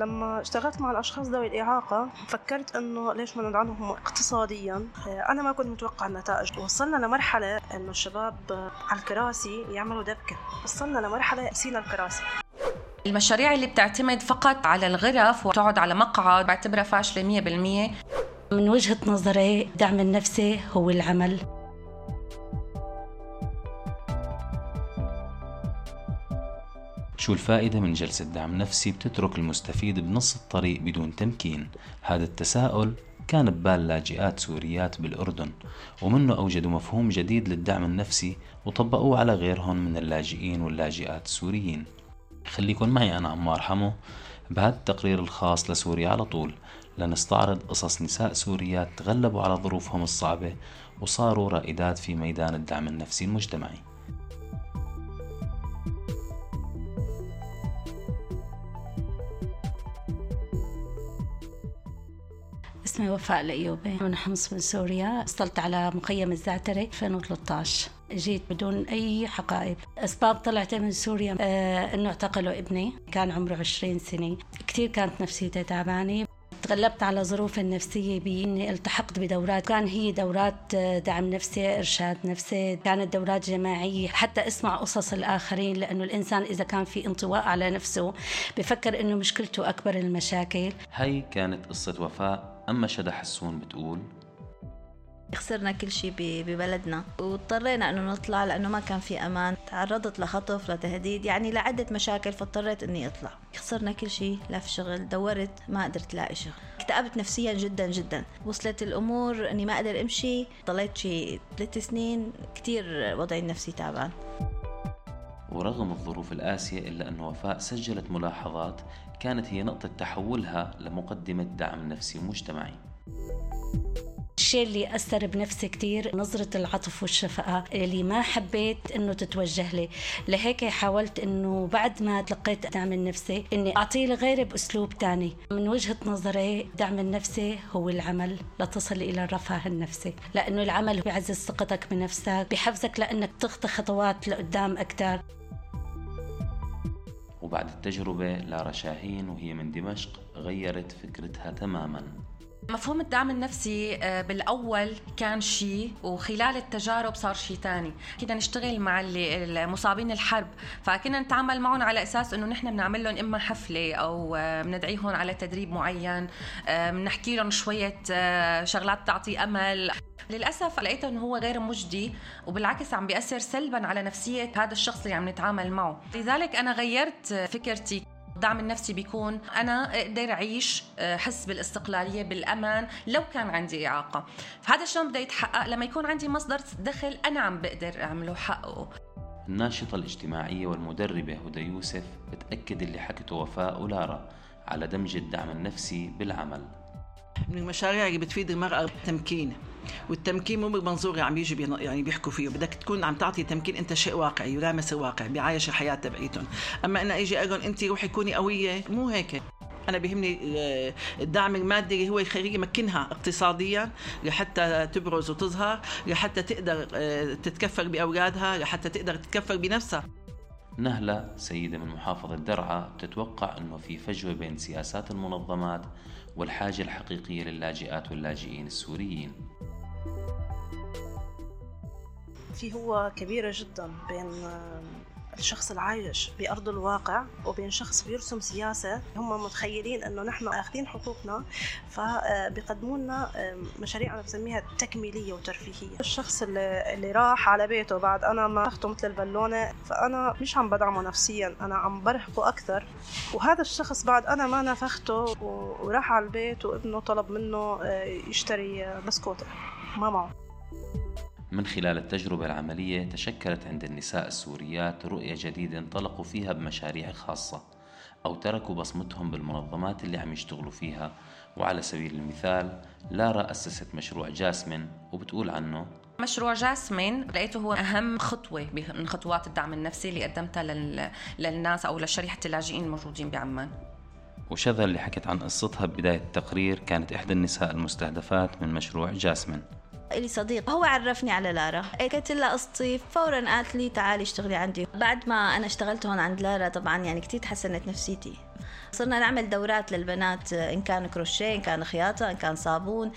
لما اشتغلت مع الأشخاص ذوي الإعاقة فكرت إنه ليش ما ندعمهم اقتصاديا؟ أنا ما كنت متوقع النتائج. وصلنا لمرحلة إنه الشباب على الكراسي يعملوا دبكة. وصلنا لمرحلة نسينا الكراسي. المشاريع اللي بتعتمد فقط على الغرف وتقعد على مقعد بعتبرها فاشلة 100% من وجهة نظري الدعم النفسي هو العمل. شو الفائدة من جلسة دعم نفسي بتترك المستفيد بنص الطريق بدون تمكين؟ هذا التساؤل كان ببال لاجئات سوريات بالأردن ومنه أوجدوا مفهوم جديد للدعم النفسي وطبقوه على غيرهم من اللاجئين واللاجئات السوريين. خليكن معي أنا عمار حمو بهذا التقرير الخاص لسوريا على طول. لنستعرض قصص نساء سوريات تغلبوا على ظروفهم الصعبة وصاروا رائدات في ميدان الدعم النفسي المجتمعي. اسمي وفاء الأيوبي. من حمص من سوريا. وصلت على مخيم الزعتري 2013 جيت بدون أي حقائب. أسباب طلعتي من سوريا آه أنه اعتقلوا ابني. كان عمره 20 سنة. كثير كانت نفسيتي تعبانة. تغلبت على ظروف النفسية بإني التحقت بدورات. كان هي دورات آه، دعم نفسي إرشاد نفسي. كانت دورات جماعية. حتى أسمع قصص الآخرين لأنه الإنسان إذا كان في انطواء على نفسه بفكر أنه مشكلته أكبر المشاكل. هي كانت قصة وفاء. أما شدا حسون بتقول خسرنا كل شيء ببلدنا واضطرينا إنه نطلع لأنه ما كان في أمان. تعرضت لخطف لتهديد يعني لعدة مشاكل فاضطريت إني أطلع. خسرنا كل شيء لا في شغل دورت ما قدرت لاقي شغل. اكتئبت نفسيا جدا جدا. وصلت الأمور إني ما أقدر أمشي. ضليت شيء ثلاث سنين كثير وضعي النفسي تعبان. ورغم الظروف القاسية إلا أن وفاء سجلت ملاحظات كانت هي نقطة تحولها لمقدمة دعم نفسي مجتمعي. الشيء اللي أثر بنفسي كتير نظرة العطف والشفقة اللي ما حبيت إنه تتوجه لي. لهيك حاولت إنه بعد ما تلقيت الدعم النفسي إني أعطيه لغيري بأسلوب تاني. من وجهة نظري الدعم النفسي هو العمل لتصل إلى الرفاه النفسي. لأنه العمل بيعزز ثقتك بنفسك بحفزك لأنك تخطي خطوات لقدام أكثر وبعد التجربة لارا شاهين وهي من دمشق غيرت فكرتها تماما. مفهوم الدعم النفسي آه، بالأول كان شيء وخلال التجارب صار شيء ثاني كنا نشتغل مع المصابين الحرب. فكنا نتعامل معهم على أساس إنه نحن بنعمل لهم إما حفلة أو آه، بندعيهم على تدريب معين. آه، بنحكي لهم شوية شغلات تعطي أمل. للأسف لقيته انه هو غير مجدي وبالعكس عم بيأثر سلبا على نفسية هذا الشخص اللي عم نتعامل معه. لذلك أنا غيرت فكرتي. الدعم النفسي بيكون أنا أقدر أعيش آه، حس بالاستقلالية بالأمان لو كان عندي إعاقة. فهذا شلون بده يتحقق؟ لما يكون عندي مصدر دخل أنا عم بقدر أعمله حقه. الناشطة الاجتماعية والمدربة هدى يوسف بتأكد اللي حكته وفاء ولارا على دمج الدعم النفسي بالعمل. من المشاريع اللي بتفيد المرأة التمكين والتمكين مو بالمنظور عم يجي يعني بيحكوا فيه. بدك تكون عم تعطي تمكين انت شيء واقعي يلامس الواقع بيعايش الحياة تبعيتهم. أما أنا أجي أقول انت روحي كوني قوية مو هيك. أنا بيهمني آه، الدعم المادي اللي هو يخليه يمكنها اقتصاديا لحتى تبرز وتظهر لحتى تقدر آه، تتكفل بأولادها لحتى تقدر تتكفل بنفسها. نهلة سيدة من محافظة درعا تتوقع أنه في فجوة بين سياسات المنظمات والحاجة الحقيقية للاجئات واللاجئين السوريين. في هو كبيرة جدا بين الشخص العايش بأرض الواقع وبين شخص بيرسم سياسة هم متخيلين أنه نحن أخذين حقوقنا فبيقدموا لنا مشاريع أنا بسميها تكميلية وترفيهية. الشخص اللي, اللي راح على بيته بعد أنا ما أخذته مثل البالونة فأنا مش عم بدعمه نفسيا أنا عم برهقه أكثر. وهذا الشخص بعد أنا ما نفخته وراح على البيت وابنه طلب منه آه، يشتري بسكوتة. ما معه. من خلال التجربة العملية تشكلت عند النساء السوريات رؤية جديدة انطلقوا فيها بمشاريع خاصة أو تركوا بصمتهم بالمنظمات اللي عم يشتغلوا فيها. وعلى سبيل المثال لارا أسست مشروع جاسمين وبتقول عنه مشروع جاسمين لقيته هو أهم خطوة من خطوات الدعم النفسي اللي قدمتها للناس أو لشريحة اللاجئين الموجودين بعمان. وشذا اللي حكت عن قصتها ببداية التقرير كانت إحدى النساء المستهدفات من مشروع جاسمين إلي صديق. هو عرفني على لارا. حكيت لها قصتي فورا قالت لي تعالي اشتغلي عندي. بعد ما أنا اشتغلت هون عند لارا طبعا يعني كثير تحسنت نفسيتي. صرنا نعمل دورات للبنات إن كان كروشيه إن كان خياطة إن كان صابون.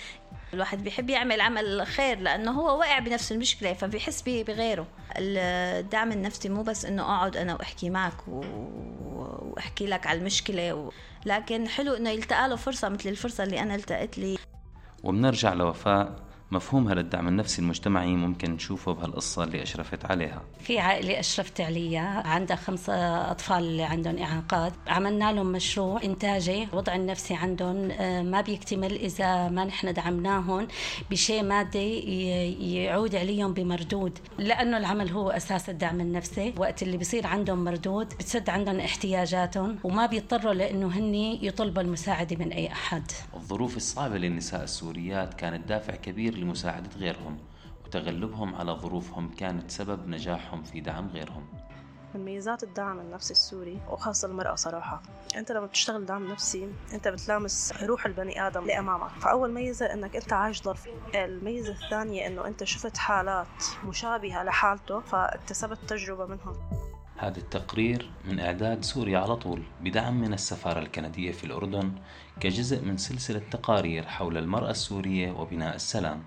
الواحد بيحب يعمل عمل خير لأنه هو واقع بنفس المشكلة فبيحس بغيره. الدعم النفسي مو بس إنه أقعد أنا وأحكي معك وأحكي لك على المشكلة و... لكن حلو إنه يلتقى له فرصة مثل الفرصة اللي أنا التقيت لي. وبنرجع لوفاء. مفهومها للدعم النفسي المجتمعي ممكن نشوفه بهالقصة اللي أشرفت عليها. في عائلة أشرفت عليها عندها خمس أطفال اللي عندهم إعاقات. عملنا لهم مشروع إنتاجي الوضع النفسي عندهم آه، ما بيكتمل إذا ما نحن دعمناهم بشيء مادي يعود عليهم بمردود. لأنه العمل هو أساس الدعم النفسي. وقت اللي بصير عندهم مردود بتسد عندهم احتياجاتهم وما بيضطروا لأنه هني يطلبوا المساعدة من أي أحد. الظروف الصعبة للنساء السوريات كانت دافع كبير لمساعدة غيرهم وتغلبهم على ظروفهم كانت سبب نجاحهم في دعم غيرهم. من ميزات الدعم النفسي السوري وخاصة المرأة صراحة أنت لما بتشتغل دعم نفسي أنت بتلامس روح البني آدم اللي أمامك فأول ميزة أنك أنت عايش ظرف. الميزة الثانية أنه أنت شفت حالات مشابهة لحالته فاكتسبت تجربة منهم. هذا التقرير من إعداد سوريا على طول بدعم من السفارة الكندية في الأردن كجزء من سلسلة تقارير حول المرأة السورية وبناء السلام.